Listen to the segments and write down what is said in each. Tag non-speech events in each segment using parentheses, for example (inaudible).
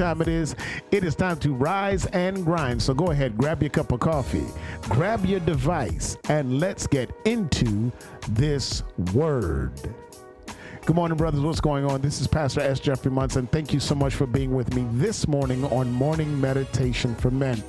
time it is. It is time to rise and grind. So go ahead, grab your cup of coffee, grab your device, and let's get into this word. Good morning, brothers. What's going on? This is Pastor S. Jeffrey Munson. Thank you so much for being with me this morning on Morning Meditation for Men.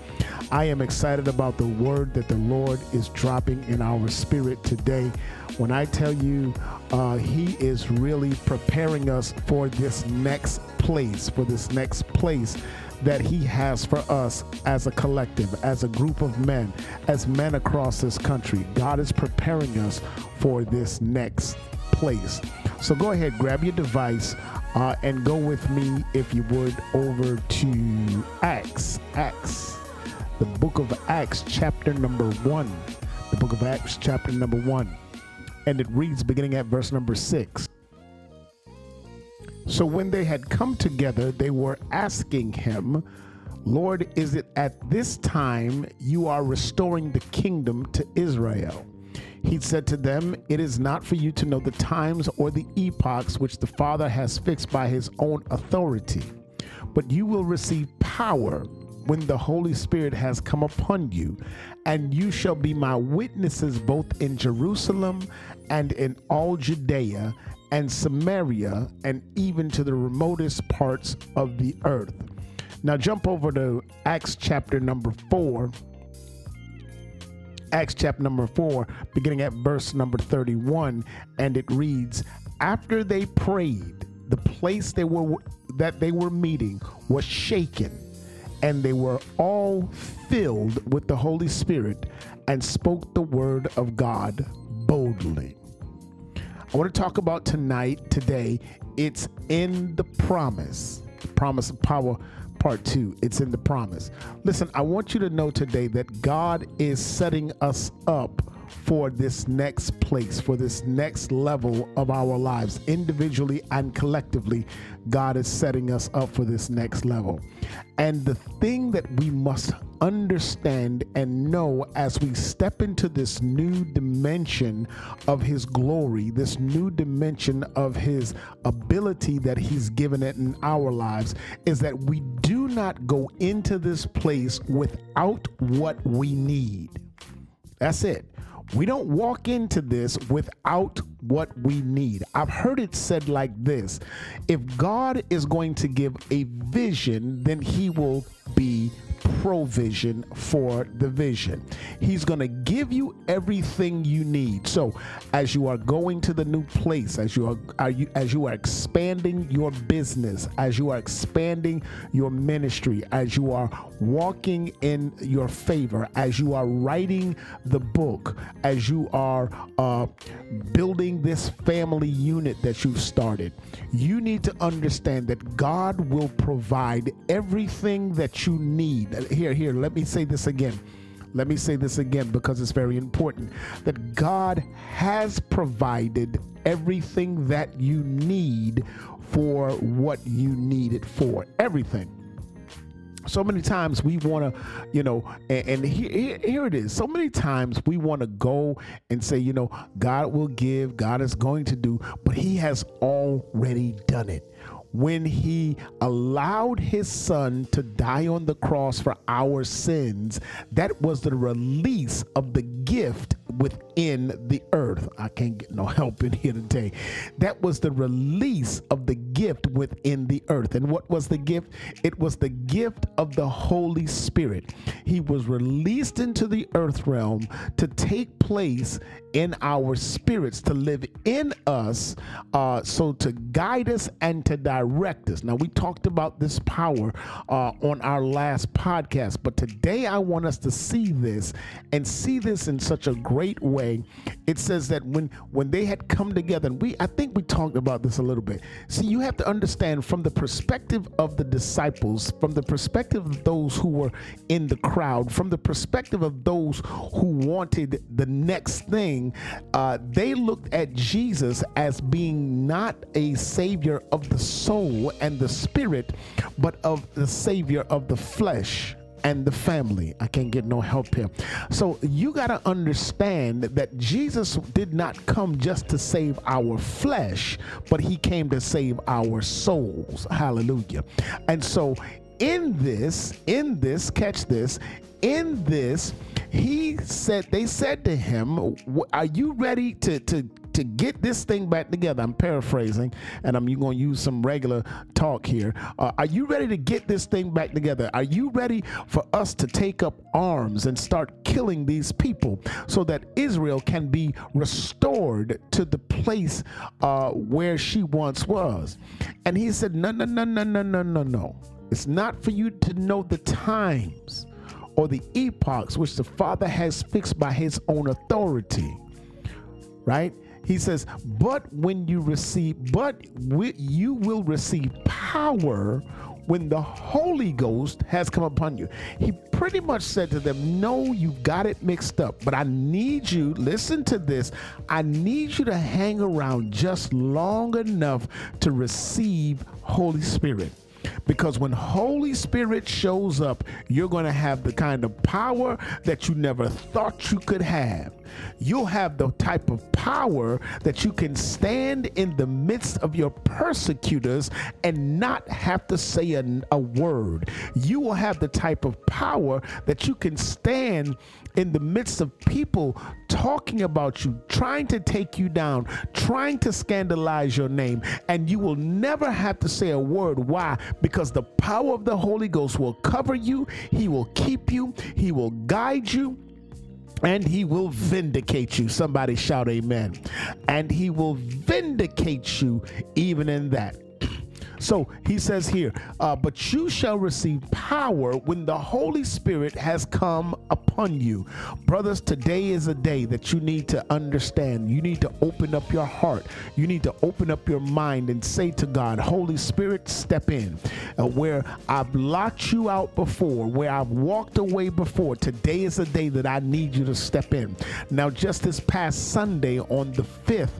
I am excited about the word that the Lord is dropping in our spirit today. When I tell you, uh, He is really preparing us for this next place, for this next place that He has for us as a collective, as a group of men, as men across this country. God is preparing us for this next place. So go ahead, grab your device, uh, and go with me, if you would, over to Acts. Acts, the book of Acts, chapter number one. The book of Acts, chapter number one. And it reads beginning at verse number six. So when they had come together, they were asking him, Lord, is it at this time you are restoring the kingdom to Israel? He said to them, It is not for you to know the times or the epochs which the Father has fixed by his own authority, but you will receive power when the Holy Spirit has come upon you, and you shall be my witnesses both in Jerusalem and in all Judea and Samaria and even to the remotest parts of the earth. Now jump over to Acts chapter number 4 Acts chapter number 4, beginning at verse number 31, and it reads, After they prayed, the place they were that they were meeting was shaken, and they were all filled with the Holy Spirit and spoke the word of God boldly. I want to talk about tonight, today, it's in the promise, the promise of power part two. It's in the promise. Listen, I want you to know today that God is setting us up for this next place, for this next level of our lives, individually and collectively. God is setting us up for this next level. And the thing that we must understand and know as we step into this new dimension of His glory, this new dimension of His ability that He's given it in our lives, is that we do not go into this place without what we need. That's it. We don't walk into this without what we need. I've heard it said like this if God is going to give a vision, then he will be provision for the vision. He's going to give you everything you need. So, as you are going to the new place, as you are, are you, as you are expanding your business, as you are expanding your ministry, as you are walking in your favor, as you are writing the book, as you are uh, building this family unit that you've started, you need to understand that God will provide everything that you need here, here, let me say this again. Let me say this again because it's very important that God has provided everything that you need for what you need it for. Everything so many times we want to you know and, and here, here, it is so many times we want to go and say you know god will give god is going to do but he has already done it when he allowed his son to die on the cross for our sins, that was the release of the gift within the earth. I can't get no (laughs) help in here today. That was the release of the gift within the earth. And what was the gift? It was the gift of the Holy Spirit. He was released into the earth realm to take place in our spirits, to live in us, uh, so to guide us and to direct us. Now, we talked about this power uh, on our last podcast, but today I want us to see this and see this in such a great way. It says that when when they had come together, and we I think we talked about this a little bit. See, you have to understand from the perspective of the disciples, from the perspective of those who were in the crowd, from the perspective of those who wanted the next thing uh, they looked at Jesus as being not a savior of the soul and the spirit, but of the savior of the flesh and the family. I can't get no help here. So you got to understand that Jesus did not come just to save our flesh, but he came to save our souls. Hallelujah. And so in this, in this, catch this, in this, he said, they said to him, Are you ready to, to, to get this thing back together? I'm paraphrasing, and I'm going to use some regular talk here. Uh, are you ready to get this thing back together? Are you ready for us to take up arms and start killing these people so that Israel can be restored to the place uh, where she once was? And he said, No, no, no, no, no, no, no, no. It's not for you to know the times or the epochs which the Father has fixed by his own authority. Right? He says, but when you receive, but we, you will receive power when the Holy Ghost has come upon you. He pretty much said to them, No, you got it mixed up, but I need you, listen to this, I need you to hang around just long enough to receive Holy Spirit. Because when Holy Spirit shows up, you're going to have the kind of power that you never thought you could have. You'll have the type of power that you can stand in the midst of your persecutors and not have to say a, a word. You will have the type of power that you can stand in the midst of people talking about you, trying to take you down, trying to scandalize your name, and you will never have to say a word. Why? Because the power of the Holy Ghost will cover you, He will keep you, He will guide you and he will vindicate you. Somebody shout amen. And he will vindicate you even in that. So he says here, uh, but you shall receive power when the Holy Spirit has come upon you. Brothers, today is a day that you need to understand. You need to open up your heart. You need to open up your mind and say to God, Holy Spirit, step in. Uh, where I've locked you out before, where I've walked away before, today is a day that I need you to step in. Now, just this past Sunday on the 5th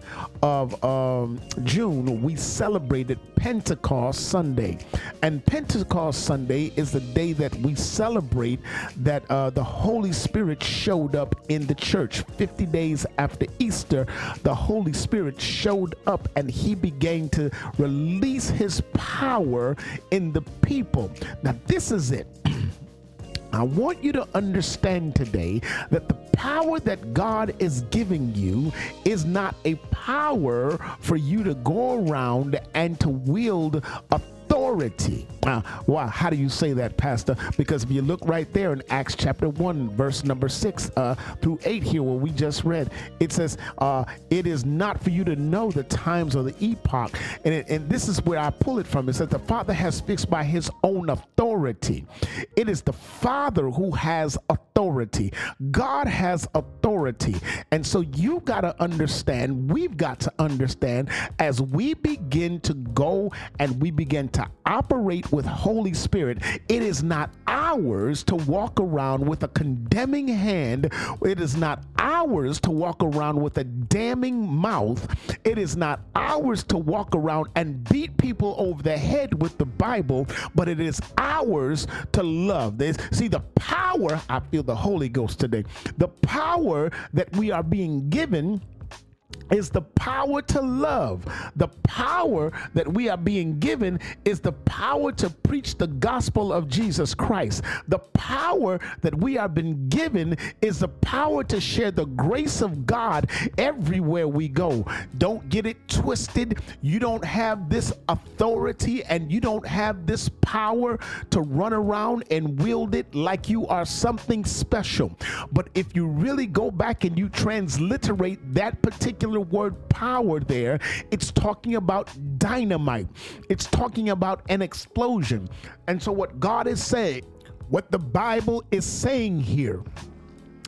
of um, June, we celebrated Pentecost Sunday. And Pentecost Sunday is the day that we celebrate that uh, the Holy Spirit showed up in the church. 50 days after Easter, the Holy Spirit showed up and he began to release his power in the people. Now, this is it. I want you to understand today that the power that God is giving you is not a power for you to go around and to wield a authority. Why? How do you say that, Pastor? Because if you look right there in Acts chapter 1, verse number 6 uh, through 8 here, where we just read, it says, uh, It is not for you to know the times or the epoch. And, it, and this is where I pull it from. It says, The Father has fixed by his own authority. It is the Father who has authority. God has authority. And so you got to understand, we've got to understand as we begin to go and we begin to operate with Holy Spirit, it is not ours to walk around with a condemning hand. It is not ours to walk around with a damning mouth. It is not ours to walk around and beat people over the head with the Bible, but it is ours to love. See, the power, I feel the Holy Ghost today, the power that we are being given is the power to love. The power that we are being given is the power to preach the gospel of Jesus Christ. The power that we have been given is the power to share the grace of God everywhere we go. Don't get it twisted. You don't have this authority and you don't have this power to run around and wield it like you are something special. But if you really go back and you transliterate that particular word power there, it's talking about dynamite, it's talking about an explosion. And so, what God is saying, what the Bible is saying here,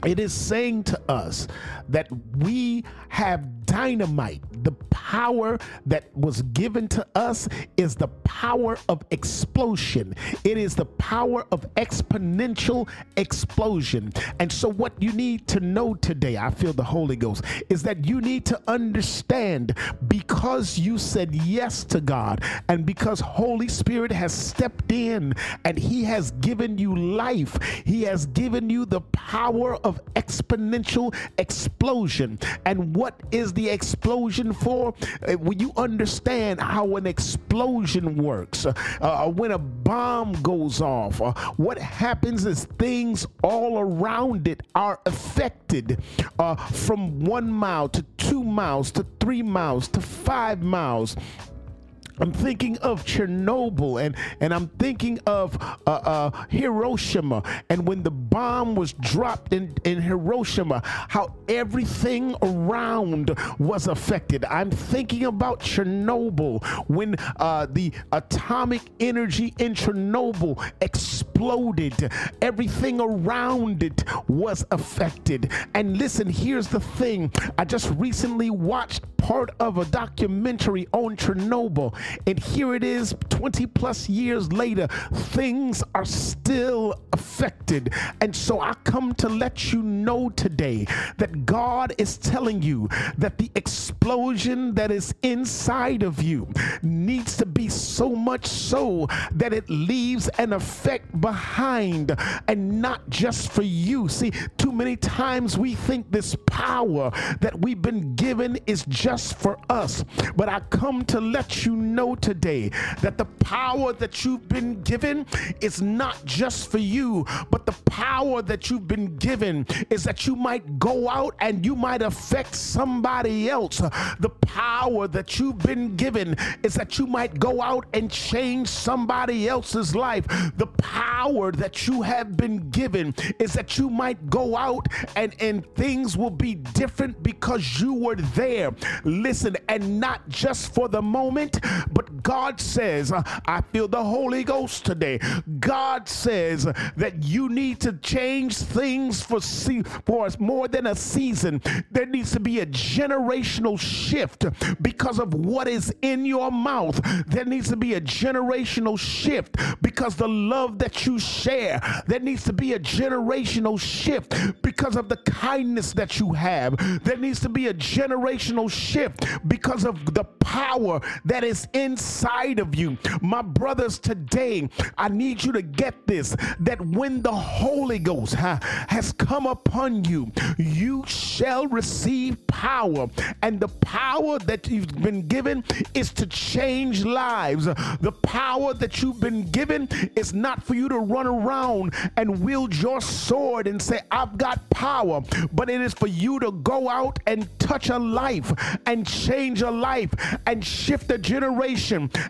it is saying to us that we have dynamite the power that was given to us is the power of explosion. It is the power of exponential explosion. And so, what you need to know today, I feel the Holy Ghost, is that you need to understand because you said yes to God and because Holy Spirit has stepped in and He has given you life, He has given you the power of exponential explosion. And what is the explosion for? Uh, when you understand how an explosion works, uh, uh, when a bomb goes off, uh, what happens is things all around it are affected from one mile to two miles to three miles to five miles I'm thinking of Chernobyl and, and I'm thinking of uh, uh, Hiroshima. And when the bomb was dropped in, in Hiroshima, how everything around was affected. I'm thinking about Chernobyl when uh, the atomic energy in Chernobyl exploded, everything around it was affected. And listen, here's the thing I just recently watched part of a documentary on Chernobyl and here it is 20 plus years later, things are still affected. And so I come to let you know today that God is telling you that the explosion that is inside of you needs to be so much so that it leaves an effect behind and not just for you. See, too many times we think this power that we've been given is just for us. But I come to let you know know today that the power that you've been given is not just for you, but the power that you've been given is that you might go out and you might affect somebody else. The power that you've been given is that you might go out and change somebody else's life. The power that you have been given is that you might go out and, and things will be different because you were there. Listen, and not just for the moment, but God says, I feel the Holy Ghost today. God says that you need to change things for, se- for more than a season. There needs to be a generational shift because of what is in your mouth. There needs to be a generational shift because the love that you share. There needs to be a generational shift because of the kindness that you have. There needs to be a generational shift because of the power that is inside of you. My brothers, today, I need you to get this that when the Holy Ghost ha, has come upon you, you shall receive power. And the power that you've been given is to change lives. The power that you've been given is not for you to run around and wield your sword and say, I've got power, but it is for you to go out and touch a life and change a life and shift a generation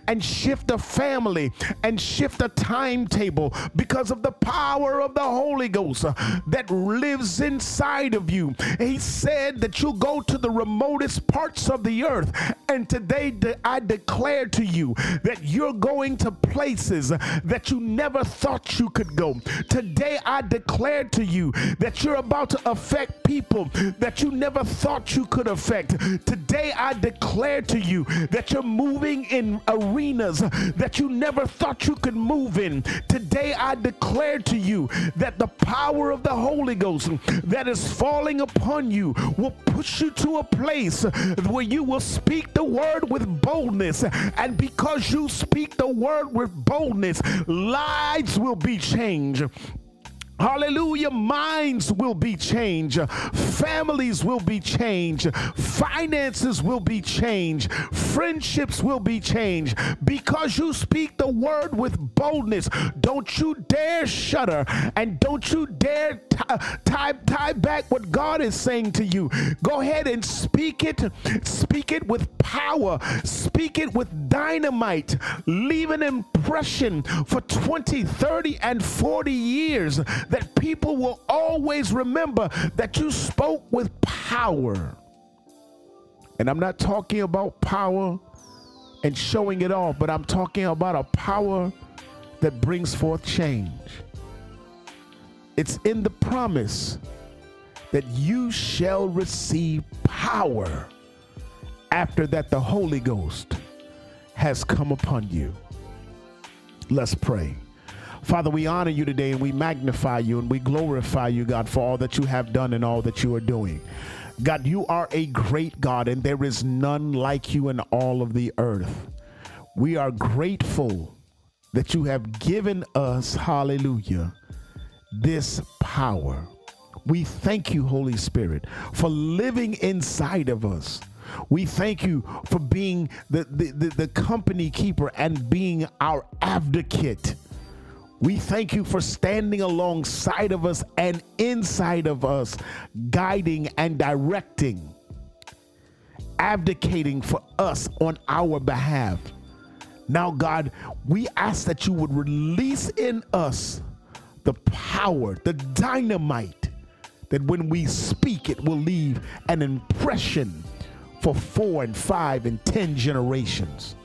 and shift a family and shift a timetable because of the power of the Holy Ghost that lives inside of you. He said that you'll go to the remotest parts of the earth. And today I declare to you that you're going to places that you never thought you could go. Today I declare to you that you're about to affect people that you never thought you could affect. Today I declare to you that you're moving in arenas that you never thought you could move in. Today I declare to you that the power of the Holy Ghost that is falling upon you will push you to a place where you will speak the word with boldness. And because you speak the word with boldness, lives will be changed. Hallelujah. Minds will be changed. Families will be changed. Finances will be changed. Friendships will be changed. Because you speak the word with boldness, don't you dare shudder and don't you dare tie, tie back what God is saying to you. Go ahead and speak it. Speak it with power. Speak it with dynamite. Leave an impression for 20, 30, and 40 years that people will always remember that you spoke with power. And I'm not talking about power and showing it off, but I'm talking about a power that brings forth change. It's in the promise that you shall receive power after that the Holy Ghost has come upon you. Let's pray. Father, we honor you today and we magnify you and we glorify you, God, for all that you have done and all that you are doing. God, you are a great God and there is none like you in all of the earth. We are grateful that you have given us, hallelujah, this power. We thank you, Holy Spirit, for living inside of us. We thank you for being the, the, the, the company keeper and being our advocate. We thank you for standing alongside of us and inside of us, guiding and directing, abdicating for us on our behalf. Now, God, we ask that you would release in us the power, the dynamite, that when we speak, it will leave an impression for four and five and ten generations.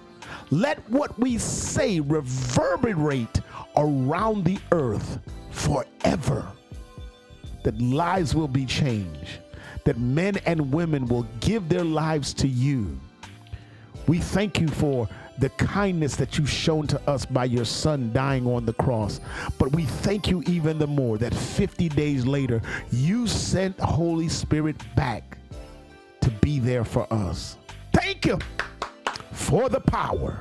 Let what we say reverberate around the earth forever. That lives will be changed, that men and women will give their lives to you. We thank you for the kindness that you've shown to us by your son dying on the cross. But we thank you even the more that 50 days later, you sent Holy Spirit back to be there for us. Thank you for the power.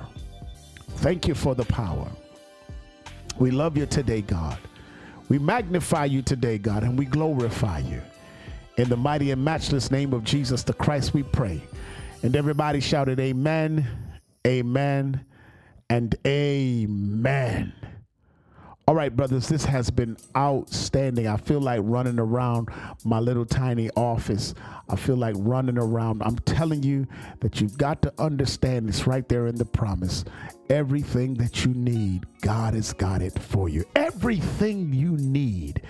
Thank you for the power. We love you today, God. We magnify you today, God, and we glorify you. In the mighty and matchless name of Jesus the Christ, we pray. And everybody shouted, Amen, Amen, and Amen. All right, brothers, this has been outstanding. I feel like running around my little tiny office. I feel like running around. I'm telling you that you've got to understand this right there in the promise. Everything that you need, God has got it for you. Everything you need,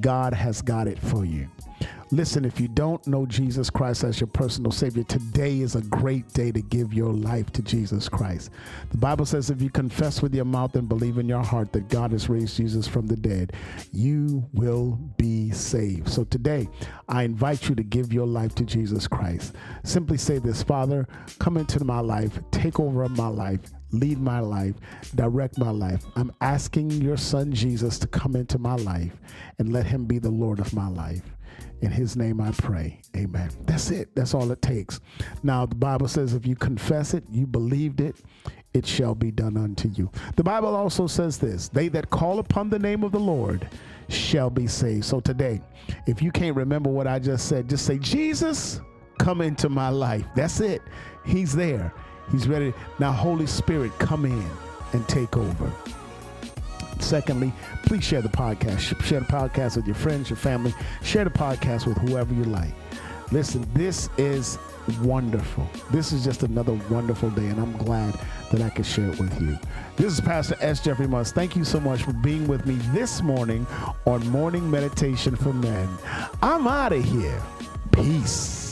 God has got it for you. Listen, if you don't know Jesus Christ as your personal Savior, today is a great day to give your life to Jesus Christ. The Bible says if you confess with your mouth and believe in your heart that God has raised Jesus from the dead, you will be saved. So today, I invite you to give your life to Jesus Christ. Simply say this Father, come into my life, take over my life lead my life, direct my life. I'm asking your son Jesus to come into my life and let him be the Lord of my life. In his name I pray. Amen. That's it. That's all it takes. Now, the Bible says if you confess it, you believed it, it shall be done unto you. The Bible also says this they that call upon the name of the Lord shall be saved. So today, if you can't remember what I just said, just say, Jesus, come into my life. That's it. He's there. He's ready. Now, Holy Spirit, come in and take over. Secondly, please share the podcast. Share the podcast with your friends, your family. Share the podcast with whoever you like. Listen, this is wonderful. This is just another wonderful day, and I'm glad that I could share it with you. This is Pastor S. Jeffrey Moss. Thank you so much for being with me this morning on Morning Meditation for Men. I'm out of here. Peace.